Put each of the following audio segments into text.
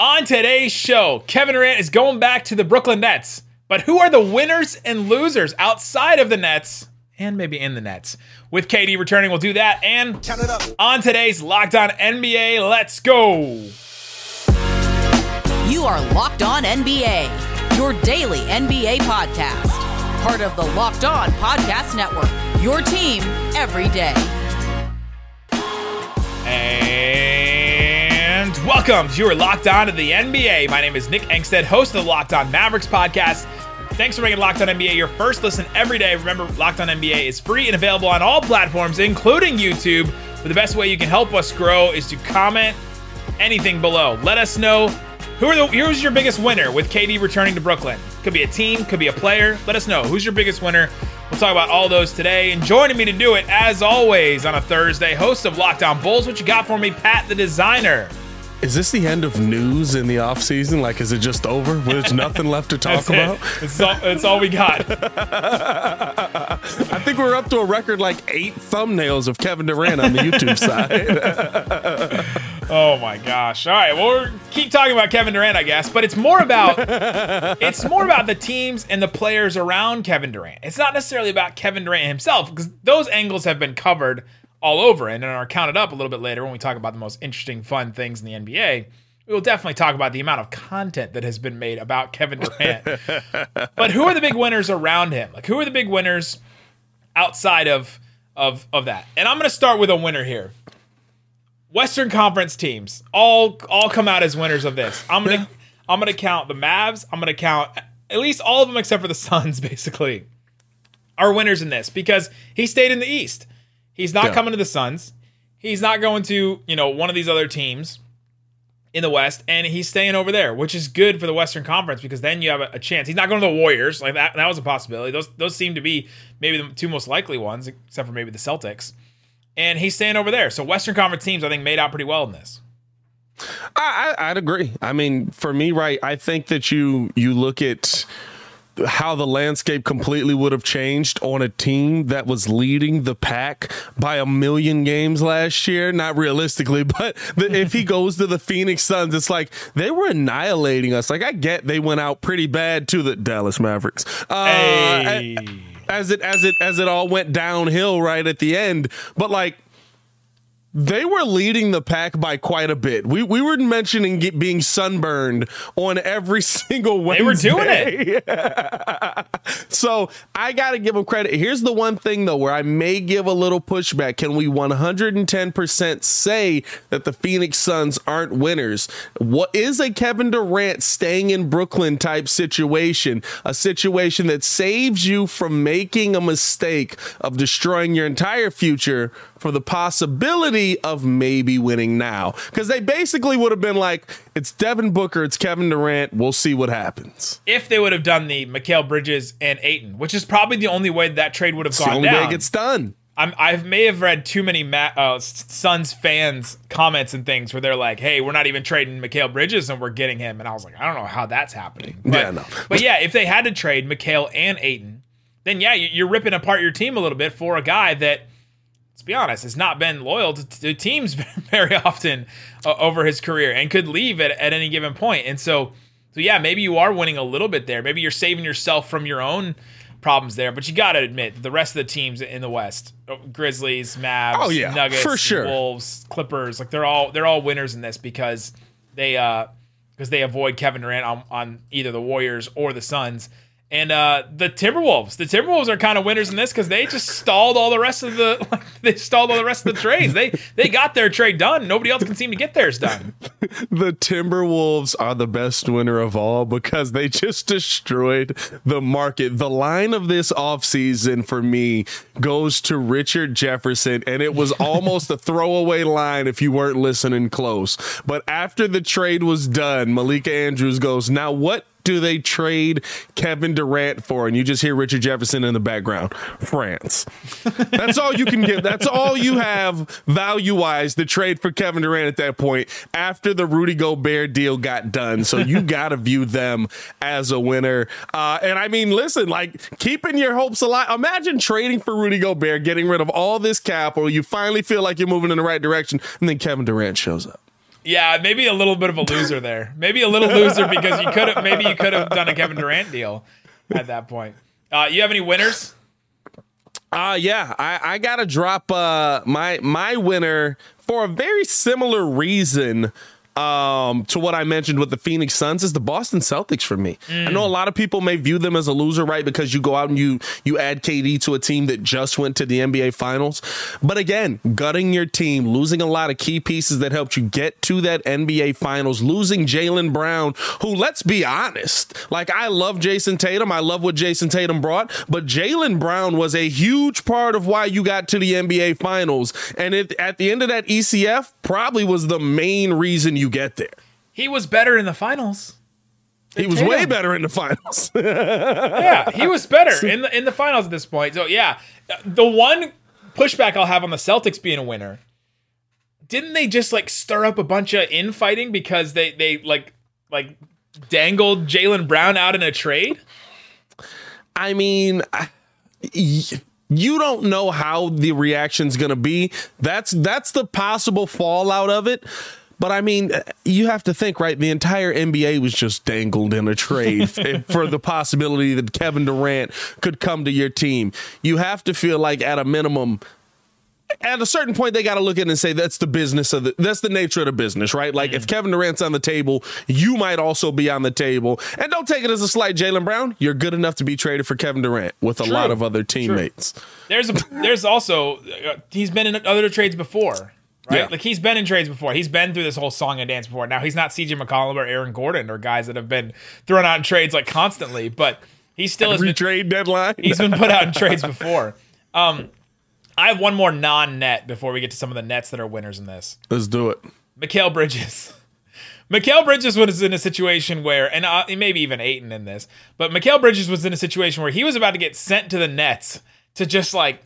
On today's show, Kevin Durant is going back to the Brooklyn Nets. But who are the winners and losers outside of the Nets and maybe in the Nets? With KD returning, we'll do that. And on today's Locked On NBA, let's go. You are Locked On NBA, your daily NBA podcast. Part of the Locked On Podcast Network, your team every day. And welcome to are Locked On to the NBA. My name is Nick Angstadt, host of the Locked On Mavericks podcast. Thanks for making Locked On NBA your first listen every day. Remember, Locked On NBA is free and available on all platforms, including YouTube. But the best way you can help us grow is to comment anything below. Let us know who are the who's your biggest winner with KD returning to Brooklyn. Could be a team, could be a player. Let us know who's your biggest winner. We'll talk about all those today. And joining me to do it, as always, on a Thursday, host of Locked On Bulls. What you got for me, Pat the designer? Is this the end of news in the off season? Like, is it just over? There's nothing left to talk about. It. It's all, it's all we got. I think we're up to a record like eight thumbnails of Kevin Durant on the YouTube side. oh my gosh! All right, well, we'll keep talking about Kevin Durant, I guess, but it's more about it's more about the teams and the players around Kevin Durant. It's not necessarily about Kevin Durant himself because those angles have been covered all over and then are counted up a little bit later when we talk about the most interesting, fun things in the NBA. We will definitely talk about the amount of content that has been made about Kevin Durant. but who are the big winners around him? Like who are the big winners outside of of of that? And I'm going to start with a winner here. Western Conference teams all all come out as winners of this. I'm going to I'm going to count the Mavs, I'm going to count at least all of them except for the Suns basically are winners in this because he stayed in the East. He's not yeah. coming to the Suns. He's not going to, you know, one of these other teams in the West, and he's staying over there, which is good for the Western Conference because then you have a, a, chance. He's not going to the Warriors, like that. That was a possibility. Those those seem to be maybe the two most likely ones, except for maybe the Celtics. And he's staying over there. So Western Conference teams, I think, made out pretty well in this. I, I, I'd agree. I mean, for me, right, I think that you you look at how the landscape completely would have changed on a team that was leading the pack by a million games last year. Not realistically, but the, if he goes to the Phoenix Suns, it's like they were annihilating us. Like I get they went out pretty bad to the Dallas Mavericks. Uh, hey. As it as it as it all went downhill right at the end, but like they were leading the pack by quite a bit. We we were mentioning being sunburned on every single Wednesday. They were doing it. so I got to give them credit. Here's the one thing though, where I may give a little pushback. Can we 110 percent say that the Phoenix Suns aren't winners? What is a Kevin Durant staying in Brooklyn type situation? A situation that saves you from making a mistake of destroying your entire future for the possibility of maybe winning now. Because they basically would have been like, it's Devin Booker, it's Kevin Durant, we'll see what happens. If they would have done the Mikal Bridges and Ayton, which is probably the only way that trade would have it's gone the only down. way it gets done. I'm, I may have read too many Ma- uh, Suns fans comments and things where they're like, "Hey, we're not even trading Mikal Bridges and we're getting him," and I was like, "I don't know how that's happening." But, yeah, no. but yeah, if they had to trade Mikal and Ayton, then yeah, you're ripping apart your team a little bit for a guy that let's be honest, has not been loyal to, to teams very often uh, over his career and could leave at, at any given point. And so, so yeah, maybe you are winning a little bit there. Maybe you're saving yourself from your own problems there. But you got to admit, the rest of the teams in the West, uh, Grizzlies, Mavs, oh, yeah, Nuggets, for sure. Wolves, Clippers, like they're all they're all winners in this because they uh because they avoid Kevin Durant on, on either the Warriors or the Suns. And uh, the Timberwolves, the Timberwolves are kind of winners in this because they just stalled all the rest of the like, they stalled all the rest of the trades. They they got their trade done. Nobody else can seem to get theirs done. the Timberwolves are the best winner of all because they just destroyed the market. The line of this offseason for me goes to Richard Jefferson, and it was almost a throwaway line if you weren't listening close. But after the trade was done, Malika Andrews goes, Now what do they trade Kevin Durant for? And you just hear Richard Jefferson in the background. France. That's all you can give. That's all you have value wise to trade for Kevin Durant at that point after the Rudy Gobert deal got done. So you got to view them as a winner. Uh, and I mean, listen, like keeping your hopes alive. Imagine trading for Rudy Gobert, getting rid of all this capital. You finally feel like you're moving in the right direction, and then Kevin Durant shows up. Yeah, maybe a little bit of a loser there. Maybe a little loser because you could have maybe you could have done a Kevin Durant deal at that point. Uh, you have any winners? Uh yeah, I, I gotta drop uh my my winner for a very similar reason um, to what I mentioned with the Phoenix Suns is the Boston Celtics for me. Mm. I know a lot of people may view them as a loser, right? Because you go out and you you add KD to a team that just went to the NBA Finals. But again, gutting your team, losing a lot of key pieces that helped you get to that NBA Finals, losing Jaylen Brown, who let's be honest, like I love Jayson Tatum, I love what Jayson Tatum brought, but Jaylen Brown was a huge part of why you got to the NBA Finals, and it at the end of that ECF probably was the main reason you get there. He was better in the finals. He was Tatum. way better in the finals. yeah, he was better in the in the finals at this point. So yeah, the one pushback I'll have on the Celtics being a winner, didn't they just like stir up a bunch of infighting because they they like like dangled Jaylen Brown out in a trade? I mean, you don't know how the reaction's going to be. That's that's the possible fallout of it. But I mean, you have to think, right? The entire NBA was just dangled in a trade for the possibility that Kevin Durant could come to your team. You have to feel like, at a minimum, at a certain point they got to look at it and say that's the business of the that's the nature of the business right like mm. if kevin durant's on the table you might also be on the table and don't take it as a slight jaylen brown you're good enough to be traded for kevin durant with a True. lot of other teammates True. there's a there's also uh, he's been in other trades before right? Yeah. Like he's been in trades before. He's been through this whole song and dance before. Now he's not CJ McCollum or Aaron Gordon or guys that have been thrown out in trades like constantly, but he still Every has been, trade deadline. he's been put out in trades before. Um, I have one more non-net before we get to some of the nets that are winners in this. Let's do it. Mikal Bridges. Mikal Bridges was in a situation where, and uh, maybe even Ayton in this, but Mikal Bridges was in a situation where he was about to get sent to the Nets to just like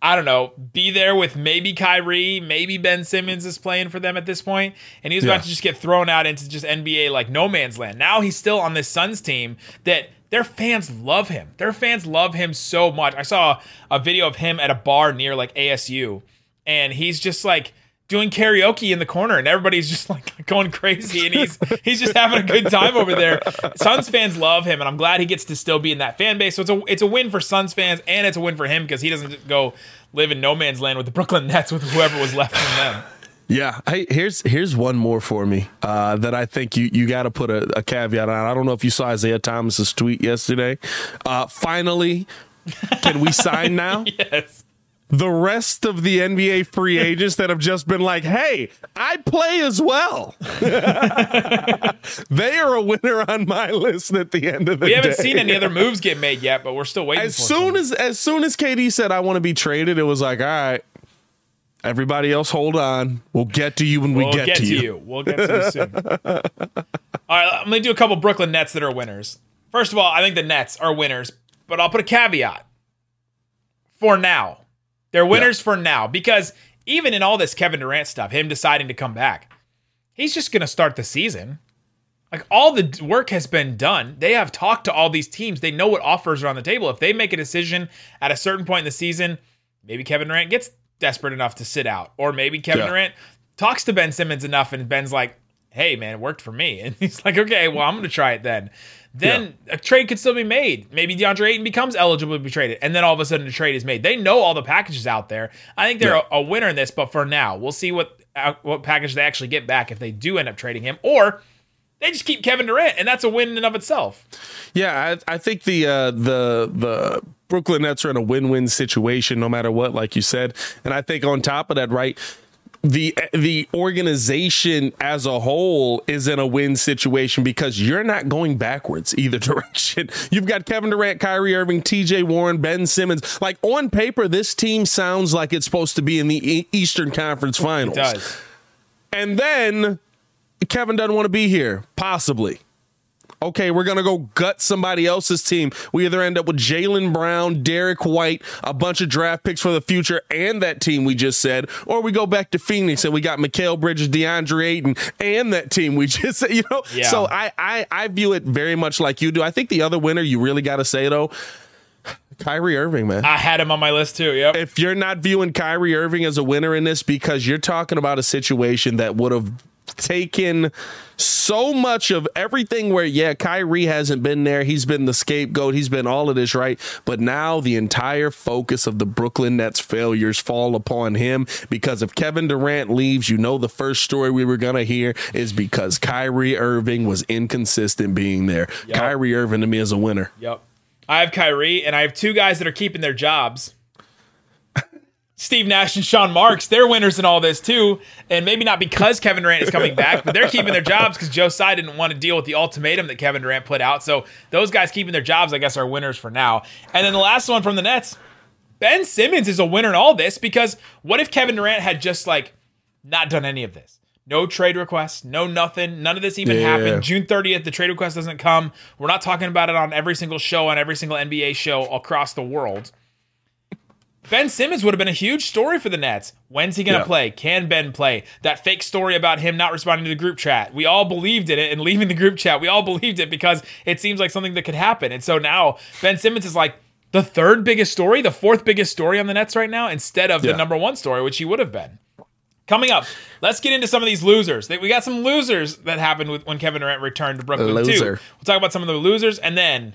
I don't know, be there with maybe Kyrie, maybe Ben Simmons is playing for them at this point, and he's yeah. about to just get thrown out into just NBA like no man's land. Now he's still on this Suns team that their fans love him. Their fans love him so much. I saw a video of him at a bar near like ASU, and he's just like doing karaoke in the corner and everybody's just like going crazy and he's he's just having a good time over there. Suns fans love him and I'm glad he gets to still be in that fan base. So it's a it's a win for Suns fans and it's a win for him because he doesn't go live in no man's land with the Brooklyn Nets with whoever was left from them. Yeah, hey, here's here's one more for me uh, that I think you you got to put a, a, caveat on. I don't know if you saw Isaiah Thomas's tweet yesterday. Uh, finally, can we sign now? yes the rest of the NBA free agents that have just been like, hey, I play as well. they are a winner on my list at the end of the day. We haven't day. seen any other moves get made yet, but we're still waiting. As soon as as soon as KD said I want to be traded, it was like, all right, everybody else hold on. We'll get to you when we we'll get, get to, you. you. We'll get to you soon. all right, I'm gonna do a couple Brooklyn Nets that are winners. First of all, I think the Nets are winners, but I'll put a caveat. For now they're winners yeah. for now because even in all this Kevin Durant stuff, him deciding to come back, he's just going to start the season. Like all the work has been done. They have talked to all these teams. They know what offers are on the table. If they make a decision at a certain point in the season, maybe Kevin Durant gets desperate enough to sit out, or maybe Kevin yeah. Durant talks to Ben Simmons enough, and Ben's like, "Hey, man, it worked for me," and he's like, "Okay, well, I'm going to try it then." Then yeah. a trade could still be made. Maybe DeAndre Ayton becomes eligible to be traded, and then all of a sudden a trade is made. They know all the packages out there. I think they're yeah. a, a, winner in this, but for now, we'll see what uh, what package they actually get back if they do end up trading him, or they just keep Kevin Durant, and that's a win in and of itself. Yeah, I, I think the uh, the the Brooklyn Nets are in a win win situation, no matter what, like you said, and I think on top of that, right the the organization as a whole is in a win situation because you're not going backwards either direction. You've got Kevin Durant, Kyrie Irving, TJ Warren, Ben Simmons. Like on paper, this team sounds like it's supposed to be in the Eastern Conference Finals. And then Kevin doesn't want to be here, possibly okay, we're going to go gut somebody else's team. We either end up with Jaylen Brown, Derrick White, a bunch of draft picks for the future, and that team we just said, or we go back to Phoenix and we got Mikal Bridges, DeAndre Ayton, and that team we just said, you know? Yeah. So I, I, I view it very much like you do. I think the other winner, you really got to say, though, Kyrie Irving, man. I had him on my list too. Yep. If you're not viewing Kyrie Irving as a winner in this because you're talking about a situation that would have taken so much of everything where, yeah, Kyrie hasn't been there. He's been the scapegoat. He's been all of this, right? But now the entire focus of the Brooklyn Nets failures fall upon him because if Kevin Durant leaves, you know, the first story we were going to hear is because Kyrie Irving was inconsistent being there. Yep. Kyrie Irving to me is a winner. Yep. I have Kyrie and I have two guys that are keeping their jobs. Steve Nash and Sean Marks, they're winners in all this too. And maybe not because Kevin Durant is coming back, but they're keeping their jobs because Joe Tsai didn't want to deal with the ultimatum that Kevin Durant put out. So those guys keeping their jobs, I guess, are winners for now. And then the last one from the Nets, Ben Simmons is a winner in all this because what if Kevin Durant had just like not done any of this? No trade requests, no nothing. None of this even yeah. happened. June 30th, the trade request doesn't come. We're not talking about it on every single show, on every single NBA show across the world. Ben Simmons would have been a huge story for the Nets. When's he going to yeah. play? Can Ben play? That fake story about him not responding to the group chat. We all believed in it and leaving the group chat. We all believed it because it seems like something that could happen. And so now Ben Simmons is like the third biggest story, the fourth biggest story on the Nets right now instead of yeah. the number one story, which he would have been. Coming up, let's get into some of these losers. We got some losers that happened with, when Kevin Durant returned to Brooklyn Loser. too. We'll talk about some of the losers, and then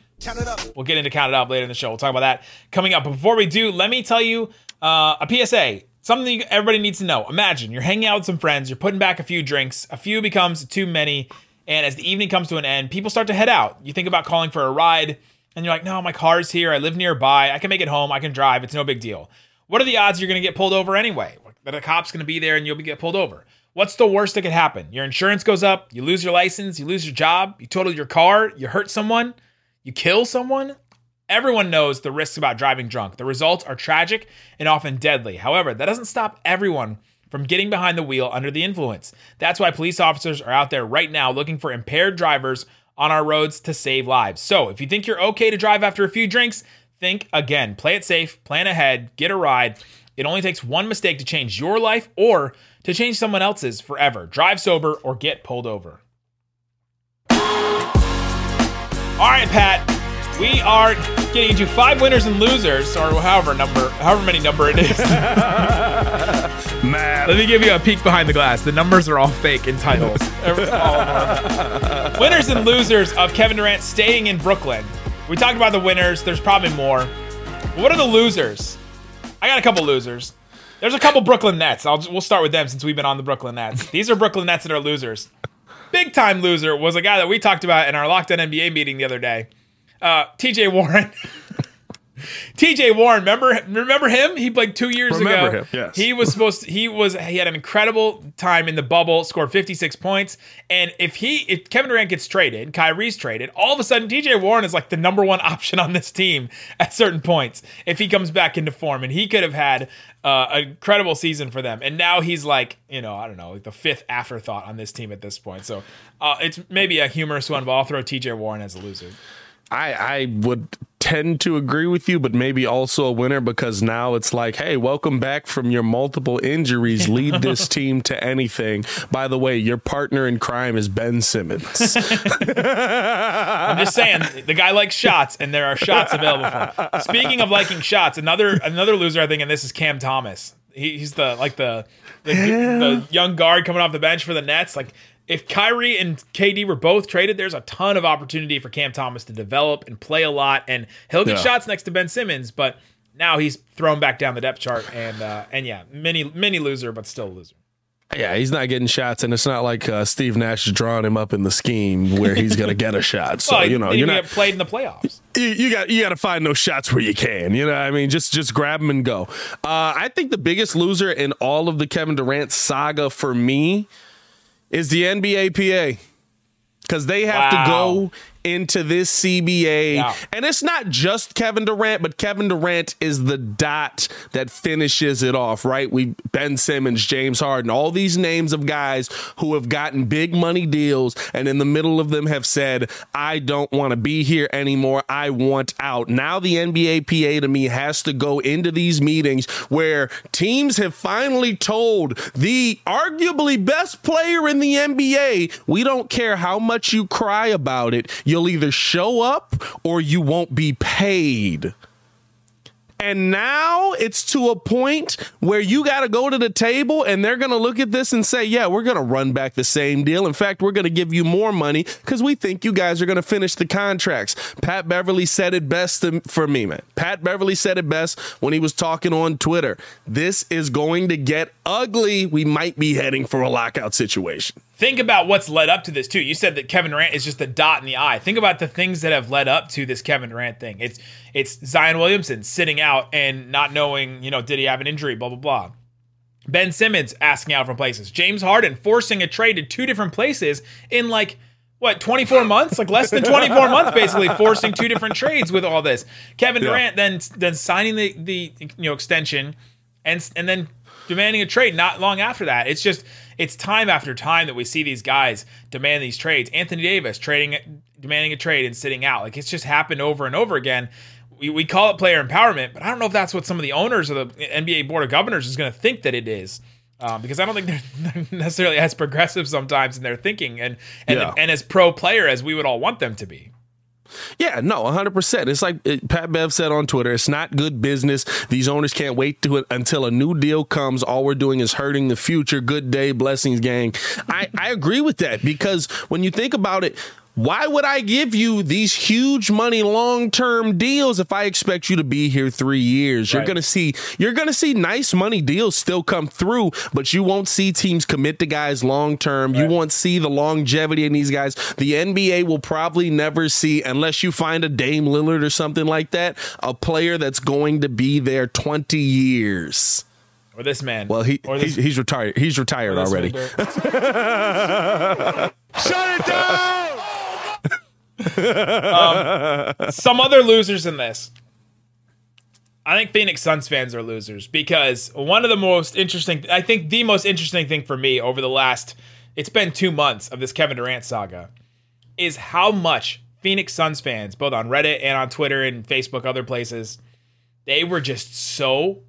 we'll get into count it up later in the show. We'll talk about that coming up. But before we do, let me tell you uh, a PSA. Something everybody needs to know. Imagine you're hanging out with some friends, you're putting back a few drinks, a few becomes too many, and as the evening comes to an end, people start to head out. You think about calling for a ride, and you're like, no, my car's here. I live nearby. I can make it home. I can drive. It's no big deal. What are the odds you're going to get pulled over anyway? that a cop's going to be there and you'll get pulled over. What's the worst that could happen? Your insurance goes up, you lose your license, you lose your job, you total your car, you hurt someone, you kill someone. Everyone knows the risks about driving drunk. The results are tragic and often deadly. However, that doesn't stop everyone from getting behind the wheel under the influence. That's why police officers are out there right now looking for impaired drivers on our roads to save lives. So, if you think you're okay to drive after a few drinks, think again. Play it safe, plan ahead, get a ride. It only takes one mistake to change your life or to change someone else's forever. Drive sober or get pulled over. Right, Pat. We are getting into five winners and losers, or however number, however many number it is. Math. Let me give you a peek behind the glass. The numbers are all fake in titles. Uh, winners and losers of Kevin Durant staying in Brooklyn. We talked about the winners. There's probably more. What are the losers? I got a couple losers. There's a couple Brooklyn Nets. I'll we'll start with them since we've been on the Brooklyn Nets. These are Brooklyn Nets that are losers. Big time loser was a guy that we talked about in our Locked On NBA meeting the other day. Uh, T.J. Warren. TJ Warren, remember remember him? He played two years remember ago. Him, yes. He was supposed to, he was he had an incredible time in the bubble, scored 56 points. And if he if Kevin Durant gets traded, Kyrie's traded, all of a sudden TJ Warren is like the number one option on this team at certain points if he comes back into form. And he could have had uh, an incredible season for them. And now he's like, you know, I don't know, like the fifth afterthought on this team at this point. So uh, it's maybe a humorous one, but I'll throw TJ Warren as a loser. I, I would tend to agree with you, but maybe also a winner because now it's like, hey, welcome back from your multiple injuries. Lead this team to anything. By the way, your partner in crime is Ben Simmons. I'm just saying, the guy likes shots, and there are shots available for him. Speaking of liking shots, another another loser, I think, and this is Cam Thomas. He, he's the like the the, the young guard coming off the bench for the Nets. Like if Kyrie and KD were both traded, there's a ton of opportunity for Cam Thomas to develop and play a lot, and he'll get yeah. shots next to Ben Simmons. But now he's thrown back down the depth chart, and uh, and yeah, many many loser, but still a loser. Yeah, he's not getting shots, and it's not like uh, Steve Nash is drawing him up in the scheme where he's going to get a shot. So well, you know, you're not played in the playoffs. You, you, got you got to find those shots where you can. You know, I mean, just just grab them and go. Uh, I think the biggest loser in all of the Kevin Durant saga for me is the NBA PA because they have wow. to go into this CBA. Yeah. And it's not just Kevin Durant, but Kevin Durant is the dot that finishes it off, right? We Ben Simmons, James Harden, all these names of guys who have gotten big money deals and in the middle of them have said, I don't want to be here anymore. I want out. Now the NBA PA to me has to go into these meetings where teams have finally told the arguably best player in the NBA, we don't care how much you cry about it. You'll either show up or you won't be paid. And now it's to a point where you got to go to the table and they're going to look at this and say, yeah, we're going to run back the same deal. In fact, we're going to give you more money because we think you guys are going to finish the contracts. Pat Beverley said it best to, for me, man. Pat Beverley said it best when he was talking on Twitter. This is going to get ugly. We might be heading for a lockout situation. Think about what's led up to this too. You said that Kevin Durant is just a dot in the eye. Think about the things that have led up to this Kevin Durant thing. It's it's Zion Williamson sitting out and not knowing, you know, did he have an injury, blah blah blah. Ben Simmons asking out from places. James Harden forcing a trade to two different places in like what 24 months like less than 24 months basically forcing two different trades with all this kevin durant yeah. then then signing the the you know extension and and then demanding a trade not long after that it's just it's time after time that we see these guys demand these trades anthony davis trading demanding a trade and sitting out like it's just happened over and over again we, we call it player empowerment but i don't know if that's what some of the owners of the nba board of governors is going to think that it is um, because I don't think they're necessarily as progressive sometimes in their thinking and and, yeah. and as pro player as we would all want them to be. Yeah, no, 100%. It's like it, Pat Bev said on Twitter, it's not good business. These owners can't wait to it until a new deal comes. All we're doing is hurting the future. Good day, blessings, gang. I, I agree with that because when you think about it, why would I give you these huge money long term deals if I expect you to be here three years? Right. You're gonna see you're gonna see nice money deals still come through, but you won't see teams commit to guys long term. Right. You won't see the longevity in these guys. The NBA will probably never see, unless you find a Dame Lillard or something like that, a player that's going to be there 20 years. Or this man. Well, he this, he's, he's retired. He's retired already. Shut it down um, some other losers in this. I think Phoenix Suns fans are losers because one of the most interesting, I think the most interesting thing for me over the last, it's been two months of this Kevin Durant saga, is how much Phoenix Suns fans, both on Reddit and on Twitter and Facebook, other places, they were just so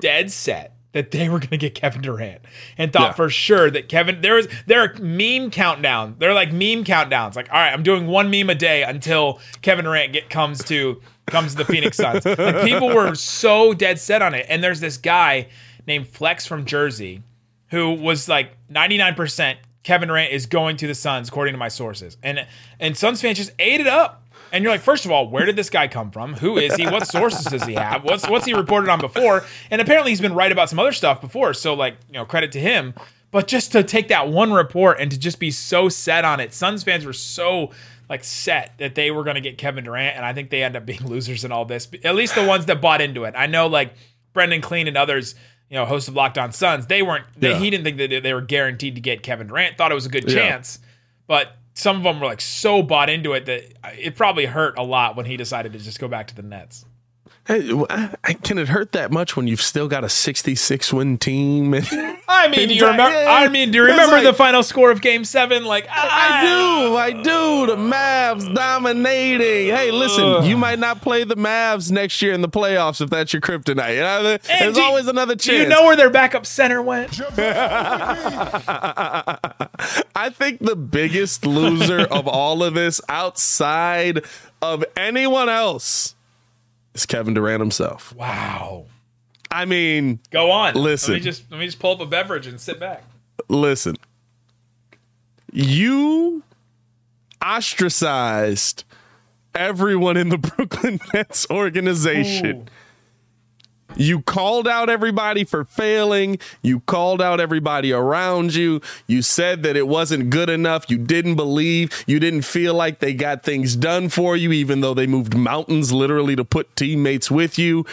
dead set that they were going to get Kevin Durant and thought yeah. for sure that Kevin there was there are meme countdown. They're like meme countdowns. Like, all right, I'm doing one meme a day until Kevin Durant get comes to comes to the Phoenix Suns. and people were so dead set on it. And there's this guy named Flex from Jersey who was like 99% Kevin Durant is going to the Suns according to my sources. And and Suns fans just ate it up. And you're like, first of all, where did this guy come from? Who is he? What sources does he have? What's what's he reported on before? And apparently he's been right about some other stuff before. So like, you know, credit to him. But just to take that one report and to just be so set on it, Suns fans were so like set that they were going to get Kevin Durant, and I think they end up being losers in all this. At least the ones that bought into it. I know like Brendan Clean and others, you know, hosts of Locked On Suns, they weren't. They, yeah. He didn't think that they were guaranteed to get Kevin Durant. Thought it was a good chance, but some of them were like so bought into it that uh, it probably hurt a lot when he decided to just go back to the Nets. Hey, can it hurt that much when you've still got a 66 win team? I mean, do you remember? I mean, do you remember like, the final score of Game Seven? Like, I, I ah. do, I do. The Mavs dominating. Hey, listen, you might not play the Mavs next year in the playoffs if that's your kryptonite. You know, there's always another chance. you know where their backup center went? I think the biggest loser of all of this, outside of anyone else it's Kevin Durant himself. Wow. I mean, go on. Listen, let me just let me just pull up a beverage and sit back. Listen, you ostracized everyone in the Brooklyn Nets organization. Ooh. You called out everybody for failing. You called out everybody around you. You said that it wasn't good enough. You didn't believe. You didn't feel like they got things done for you, even though they moved mountains literally to put teammates with you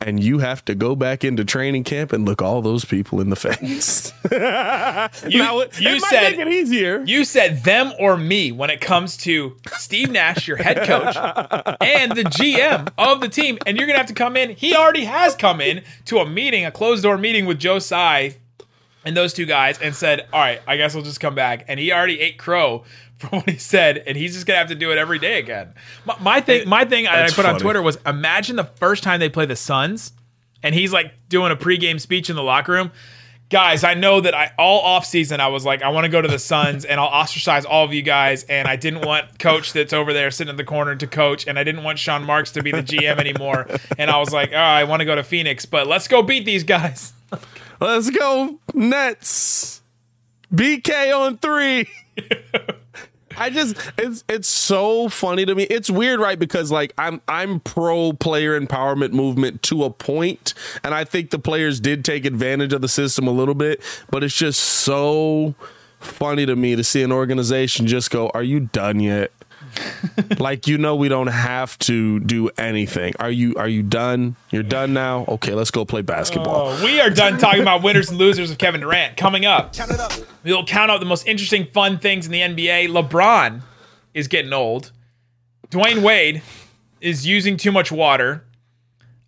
and you have to go back into training camp and look all those people in the face. you, now, it, you it said it easier. You said them or me when it comes to Steve Nash, your head coach, and the GM of the team, and you're gonna have to come in. He already has come in to a meeting, a closed door meeting with Joe Tsai and those two guys, and said, "All right, I guess I'll just come back." And he already ate crow from what he said, and he's just gonna have to do it every day again. My, my thing, my thing, I put funny. on Twitter was: imagine the first time they play the Suns, and he's like doing a pregame speech in the locker room. guys, I know that I all off season I was like, I want to go to the Suns and I'll ostracize all of you guys. And I didn't want coach that's over there sitting in the corner to coach, and I didn't want Sean Marks to be the GM anymore. And I was like, oh, I want to go to Phoenix, but let's go beat these guys. Let's go Nets. BK on three. I just it's it's so funny to me. It's weird, right? Because like I'm I'm pro player empowerment movement to a point, and I think the players did take advantage of the system a little bit, but it's just so funny to me to see an organization just go, "Are you done yet?" like you know we don't have to do anything. Are you are you done? You're done now? Okay, let's go play basketball. Oh, we are done talking about winners and losers of Kevin Durant. Coming up, we'll count out the most interesting fun things in the NBA. LeBron is getting old. Dwyane Wade is using too much water.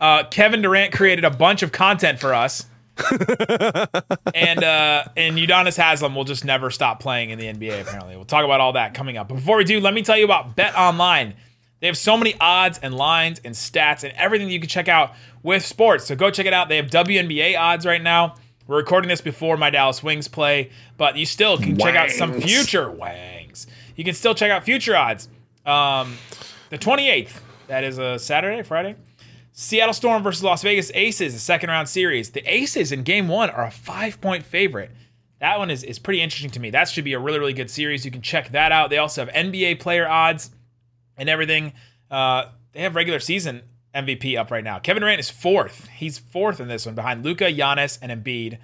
Uh, Kevin Durant created a bunch of content for us. and uh, and Udonis Haslem will just never stop playing in the NBA. Apparently, we'll talk about all that coming up. But before we do, let me tell you about Bet Online. They have so many odds and lines and stats and everything that you can check out with sports. So go check it out. They have WNBA odds right now. We're recording this before my Dallas Wings play, but you still can check out some future Wangs. You can still check out future odds. Um, the 28th, that is a Saturday, Friday. Seattle Storm versus Las Vegas Aces, the second round series. The Aces in game one are a five point favorite. That one is, is pretty interesting to me. That should be a really, really good series. You can check that out. They also have NBA player odds and everything. Uh, they have regular season MVP up right now. Kevin Durant is fourth. He's fourth in this one behind Luka, Giannis, and Embiid.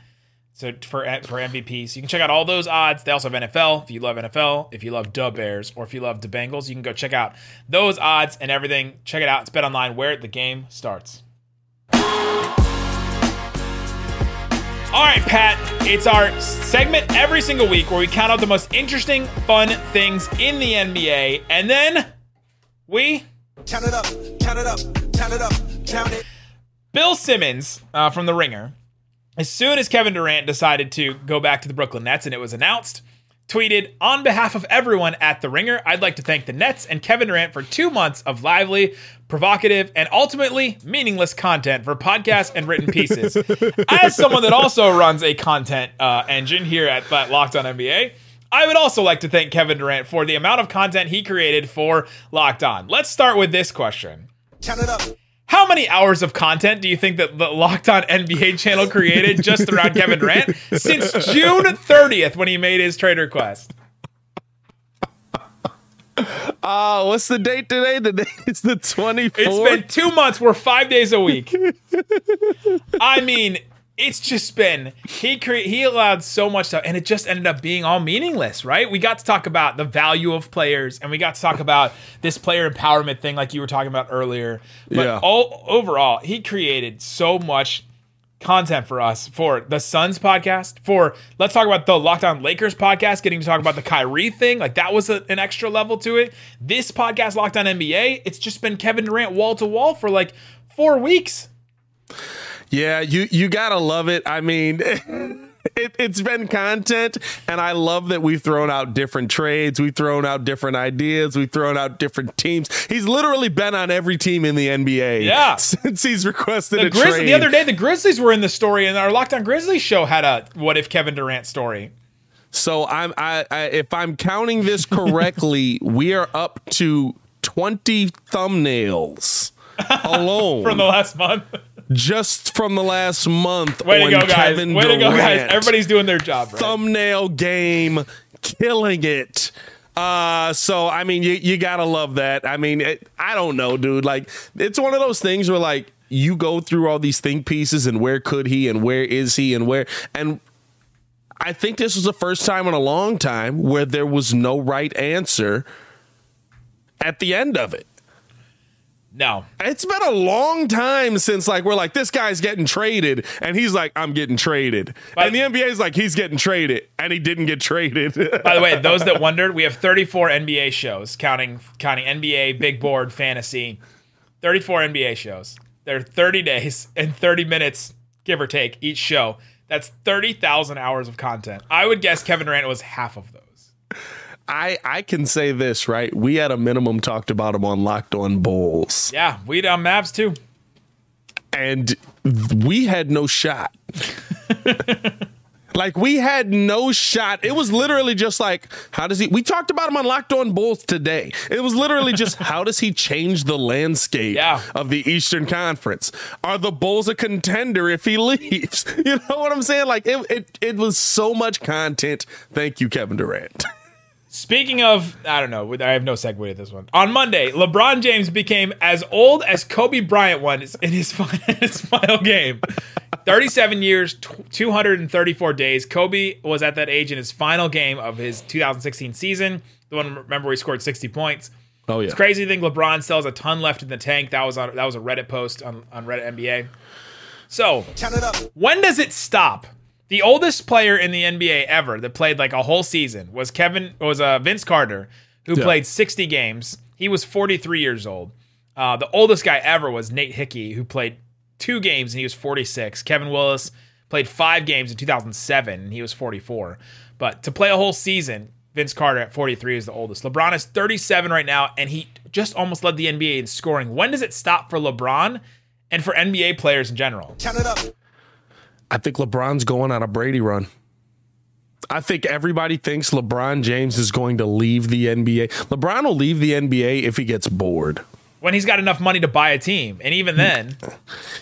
So for for MVP, so you can check out all those odds. They also have NFL. If you love NFL, if you love the Bears, or if you love the Bengals, you can go check out those odds and everything. Check it out. It's Bet Online where the game starts. All right, Pat. It's our segment every single week where we count out the most interesting, fun things in the NBA, and then we Count it up, count it up, count it up, count it. Bill Simmons uh, from The Ringer, as soon as Kevin Durant decided to go back to the Brooklyn Nets and it was announced, tweeted, On behalf of everyone at The Ringer, I'd like to thank the Nets and Kevin Durant for two months of lively, provocative, and ultimately meaningless content for podcasts and written pieces. As someone that also runs a content uh, engine here at at Locked On NBA, I would also like to thank Kevin Durant for the amount of content he created for Locked On. Let's start with this question. Count it up. How many hours of content do you think that the Locked On NBA channel created just around Kevin Durant since June 30th when he made his trade request? Oh, what's the date today? The date is the 24th. It's been two months. We're five days a week. I mean, it's just been he cre- he allowed so much stuff, and it just ended up being all meaningless, right? We got to talk about the value of players, and we got to talk about this player empowerment thing, like you were talking about earlier. But Yeah. all overall, he created so much content for us for the Suns podcast. For let's talk about the Locked On Lakers podcast, getting to talk about the Kyrie thing. Like that was a, an extra level to it. This podcast, Locked On NBA, it's just been Kevin Durant wall to wall for like four weeks. Yeah, you you gotta love it. I mean, it, it's been content, and I love that we've thrown out different trades, we've thrown out different ideas, we've thrown out different teams. He's literally been on every team in the NBA. Yeah. since he's requested The a Grizz- trade. the other day, the Grizzlies were in the story, and our Locked On Grizzlies show had a "What if Kevin Durant" story. So I'm I, I if I'm counting this correctly, we are up to twenty thumbnails alone from the last month. Just from the last month. Way to go, guys! Kevin Way to go, guys! Everybody's doing their job. Right? thumbnail game, killing it. Uh, so I mean, you you gotta love that. I mean, it, I don't know, dude. Like, it's one of those things where like you go through all these think pieces and where could he and where is he and where and. I think this was the first time in a long time where there was no right answer at the end of it. No, It's been a long time since like we're like this guy's getting traded and he's like I'm getting traded. But- and the NBA's like he's getting traded and he didn't get traded. By the way, those that wondered, we have 34 NBA shows, counting counting NBA, big board, fantasy. 34 NBA shows. They're 30 days and 30 minutes, give or take, each show. That's 30,000 hours of content. I would guess Kevin Durant was half of those. I I can say this, right? We at a minimum talked about him on Locked On Bulls. Yeah, we on Mavs too. And we had no shot. Like we had no shot. It was literally just like, how does he? We talked about him on Locked On Bulls today. It was literally just how does he change the landscape Yeah. of the Eastern Conference? Are the Bulls a contender if he leaves? You know what I'm saying? Like it, it, it was so much content. Thank you, Kevin Durant. Speaking of, I don't know, I have no segue to this one. On Monday, LeBron James became as old as Kobe Bryant was in his, final game. 37 years, 234 days. Kobe was at that age in his final game of his 2016 season. The one, remember, where he scored 60 points. Oh yeah. It's crazy to think LeBron still has a ton left in the tank. That was on that was a Reddit post on, on Reddit NBA. So Count it up. when does it stop? The oldest player in the NBA ever that played like a whole season was Kevin was uh, Vince Carter, who Yeah. played 60 games. He was 43 years old. Uh, the oldest guy ever was Nate Hickey, who played two games and he was 46. Kevin Willis played five games in 2007 and he was 44. But to play a whole season, Vince Carter at 43 is the oldest. LeBron is 37 right now and he just almost led the NBA in scoring. When does it stop for LeBron and for NBA players in general? Count it up. I think LeBron's going on a Brady run. I think everybody thinks LeBron James is going to leave the NBA. LeBron will leave the NBA if he gets bored. When he's got enough money to buy a team. And even then,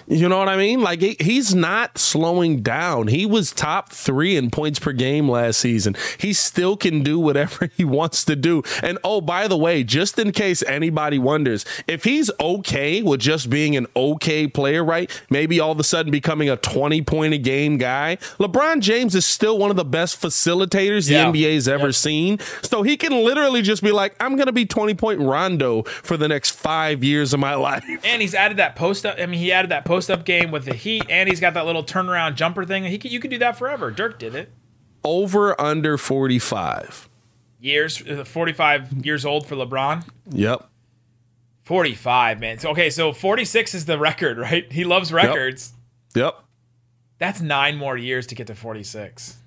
You know what I mean? Like he, he's not slowing down. He was top three in points per game last season. He still can do whatever he wants to do. And oh, by the way, just in case anybody wonders, if he's okay with just being an okay player, right? Maybe all of a sudden becoming a 20 point a game guy. LeBron James is still one of the best facilitators Yeah. the NBA's ever Yep. seen. So he can literally just be like, I'm going to be 20 point Rondo for the next five years of my life. and he's added that post up. I mean, he added that post up game with the Heat, and he's got that little turnaround jumper thing. He could, you could do that forever. Dirk did it. Over under 45. Years, uh, 45 years old for LeBron. Yep. 45, man. So, okay, so 46 is the record, right? He loves records. Yep. That's nine more years to get to 46.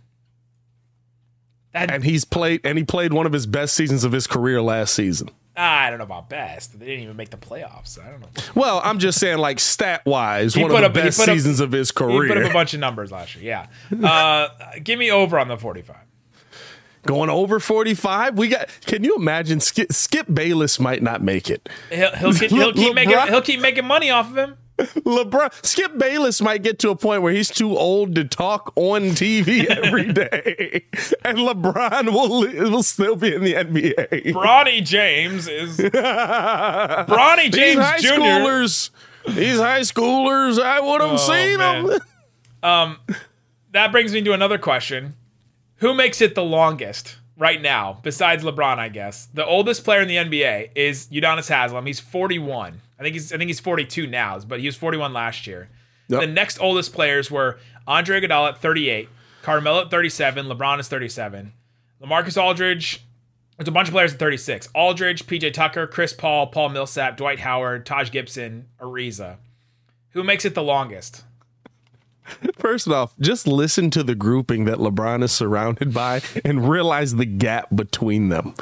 That, And he's played and he played one of his best seasons of his career last season. I don't know about best. They didn't even make the playoffs. I don't know. Well, I'm just saying like stat wise, one of the up- best put up- seasons of his career. He put up a bunch of numbers last year. Yeah. Uh, give me over on the 45. Going over 45. We got can you imagine Skip, Skip Bayless might not make it. He'll, he'll, keep, he'll, keep making, he'll keep making money off of him. LeBron Skip Bayless might get to a point where he's too old to talk on TV every day. and LeBron will will still be in the NBA. Bronny James is Bronny James These high Jr. schoolers, these high schoolers, I would have Oh, seen them. man. Um, that brings me to another question: Who makes it the longest right now, besides LeBron? I guess the oldest player in the NBA is Udonis Haslem. He's 41. I think he's I think he's 42 now, but he was 41 last year. Yep. The next oldest players were Andre Iguodala at 38, Carmelo at 37, LeBron is 37, LaMarcus Aldridge. There's a bunch of players at 36. Aldridge, PJ Tucker, Chris Paul, Paul Millsap, Dwight Howard, Taj Gibson, Ariza. Who makes it the longest? First off, just listen to the grouping that LeBron is surrounded by and realize the gap between them.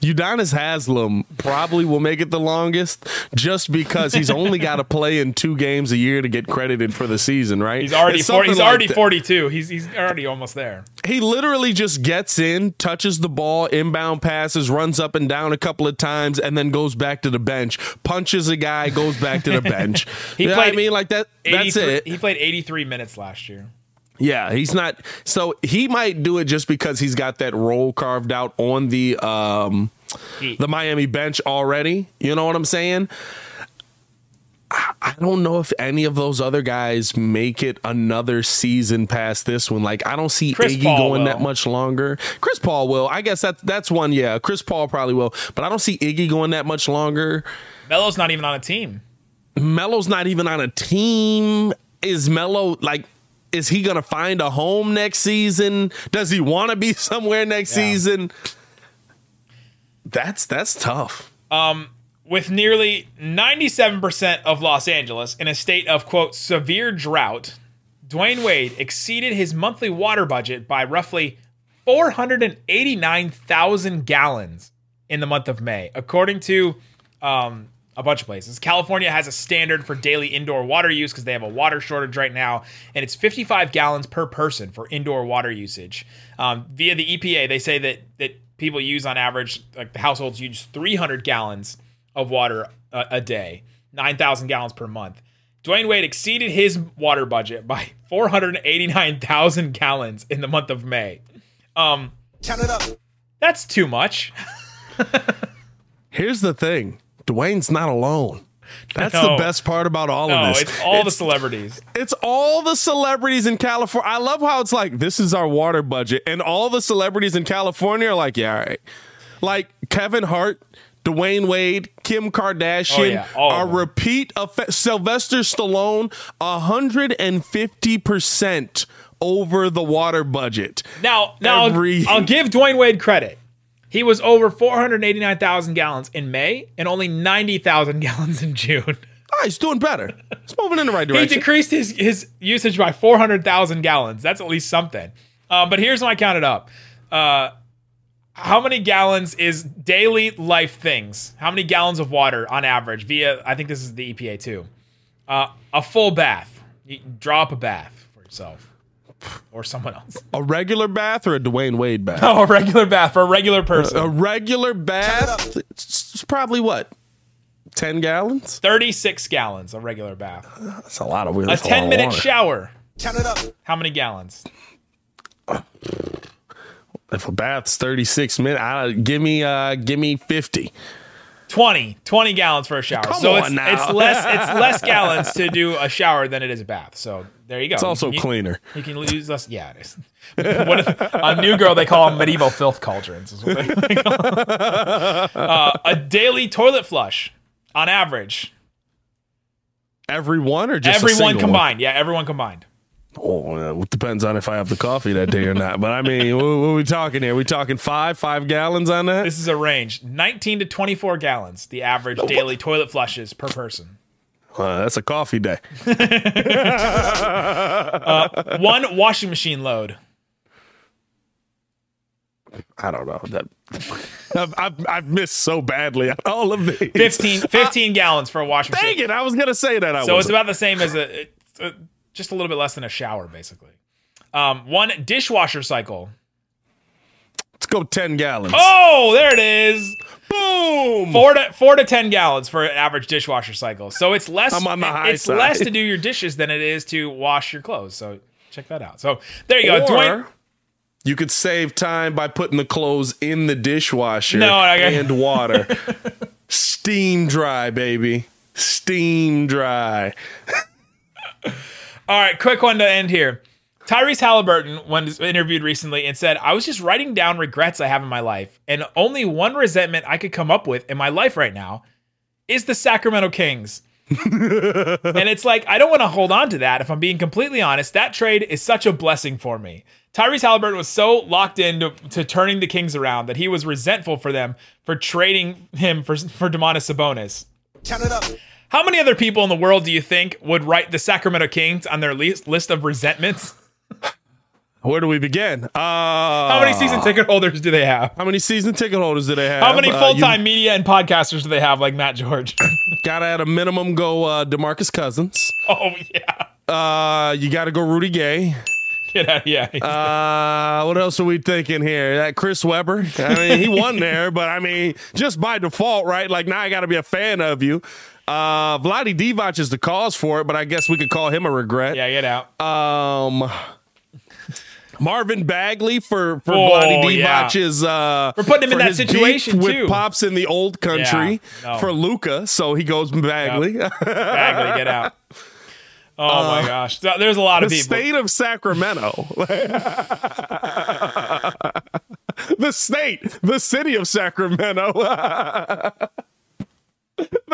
Udonis Haslem probably will make it the longest just because he's only got to play in two games a year to get credited for the season, right? He's already It's four, something he's like already that. 42. He's he's already almost there. He literally just gets in, touches the ball, inbound passes, runs up and down a couple of times, and then goes back to the bench, punches a guy, goes back to the bench. He You know what I played mean, like that. That's 83 it. He played 83 minutes last year. Yeah, he's not. So he might do it just because he's got that role carved out on the um the Miami bench already. You know what I'm saying? I don't know if any of those other guys make it another season past this one. Like I don't see Chris Iggy Paul going will. that much longer. Chris Paul will. I guess that's that's one. Yeah, Chris Paul probably will. But I don't see Iggy going that much longer. Melo's not even on a team. Melo's not even on a team. Is Melo like? Is he gonna find a home next season? Does he want to be somewhere next Yeah. season? That's that's tough. Um, With nearly 97% of Los Angeles in a state of, quote, severe drought, Dwyane Wade exceeded his monthly water budget by roughly 489,000 gallons in the month of May, according to um, a bunch of places. California has a standard for daily indoor water use because they have a water shortage right now, and it's 55 gallons per person for indoor water usage. Um, via the EPA, they say that that people use on average, like the households use 300 gallons of water a, a day, 9,000 gallons per month. Dwyane Wade exceeded his water budget by 489,000 gallons in the month of May. Um, Count it up. that's too much. Here's the thing Dwyane's not alone. That's No. the best part about all No, of this. it's all the celebrities. It's all the celebrities in California. I love how it's like this is our water budget, and all the celebrities in California are like, yeah, all right. Like Kevin Hart, Dwyane Wade, Kim Kardashian Oh, yeah, of repeat of Sylvester Stallone, hundred and fifty percent over the water budget. Now, now Every- I'll give Dwyane Wade credit. He was over 489,000 gallons in May and only 90,000 gallons in June. Ah, he's doing better. He's moving in the right direction. He decreased his, his usage by 400,000 gallons. That's at least something. Uh, but here's when I counted up. Uh, how many gallons is daily life things? How many gallons of water on average via, I think this is the EPA too. Uh, a full bath. You draw up a bath for yourself or someone else. a regular bath or a Dwyane Wade bath? Oh, a regular bath for a regular person. A regular bath, it's it's probably what, ten gallons? 36 gallons a regular bath. That's a lot of weird. A 10 minute shower. Count it up. How many gallons? If a bath's thirty six minutes, I, give me uh, give me fifty. 20. 20 gallons for a shower. Come so it's now. it's less it's less gallons to do a shower than it is a bath. So there you go. It's also you, cleaner. You can use less. Yeah, it is. what if, a new girl they call them medieval filth cauldrons. Is what they, they call them. Uh, a daily toilet flush on average. Everyone or just everyone combined. Yeah, everyone combined. Oh, it depends on if I have the coffee that day or not. But I mean, what, what are we talking here? we talking five five gallons on that? This is a range 19 to 24 gallons, the average daily toilet flushes per person. Uh, that's a coffee day. One washing machine load. I don't know that. I've, I've, I've missed so badly on all of these. 15, 15 gallons for a washing Dang machine. Dang it! I was gonna say that. I So it's wasn't. about the same as a, it's a just a little bit less than a shower, basically. Um, one dishwasher cycle. Let's go ten gallons. Oh, there it is. Boom! Four to four to ten gallons for an average dishwasher cycle. So it's less. I'm on the high it's side. less to do your dishes than it is to wash your clothes. So check that out. So there you go. Dwyane, you could save time by putting the clothes in the dishwasher No, and water. Steam dry, baby. Steam dry. All right, quick one to end here. Tyrese Halliburton was interviewed recently and said, I was just writing down regrets I have in my life, and only one resentment I could come up with in my life right now is the Sacramento Kings. and it's like, I don't want to hold on to that. If I'm being completely honest, that trade is such a blessing for me. Tyrese Halliburton was so locked into to turning the Kings around that he was resentful for them for trading him for, for Domantas Sabonis. Count it up. How many other people in the world do you think would write the Sacramento Kings on their list list of resentments? Where do we begin? Uh, How many season ticket holders do they have? How many season ticket holders do they have? How many Uh, full time media and podcasters do they have, like Matt George? gotta at a minimum go uh, Demarcus Cousins. oh yeah, Uh, you gotta go Rudy Gay. get out, yeah. Uh, what else are we thinking here? That Chris Webber. I mean, he won there, but I mean, just by default, right? Like now, I got to be a fan of you. Uh, Vlade Divac is the cause for it, but I guess we could call him a regret. yeah, get out. Um, Marvin Bagley for for Oh, Vlade yeah. Divac's uh For putting him in that situation, with too. pops in the old country Yeah, no. for Luka, so he goes Bagley. Bagley, get out. Oh my gosh, there's a lot of the people. state of Sacramento. the state, the city of Sacramento.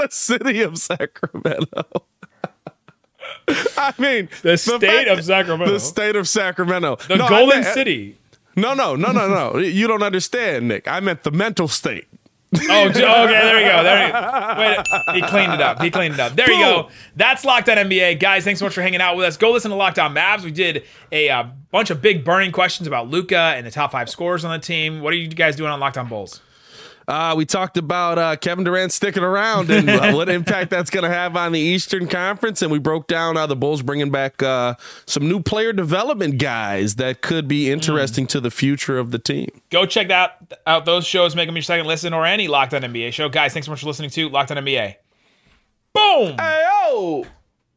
The city of Sacramento. I mean, The state fact- of Sacramento. The state of Sacramento. the No, I Golden meant- City. No, no, no, no, no. you don't understand, Nick. I meant the mental state. Oh, okay, there we go. There you go. Wait, he cleaned it up. He cleaned it up. There you go. That's Locked On NBA. Guys, thanks so much for hanging out with us. Go listen to Locked On Mavs. We did a uh, bunch of big burning questions about Luka and the top five scorers on the team. What are you guys doing on Locked On Bulls? Uh, we talked about uh, Kevin Durant sticking around and uh, what impact that's going to have on the Eastern Conference. And we broke down how the Bulls bringing back uh, some new player development guys that could be interesting mm. to the future of the team. Go check that out. Those shows. Make them your second listen or any Locked On NBA show. Guys, thanks so much for listening to Locked On NBA. Boom. Hey, yo.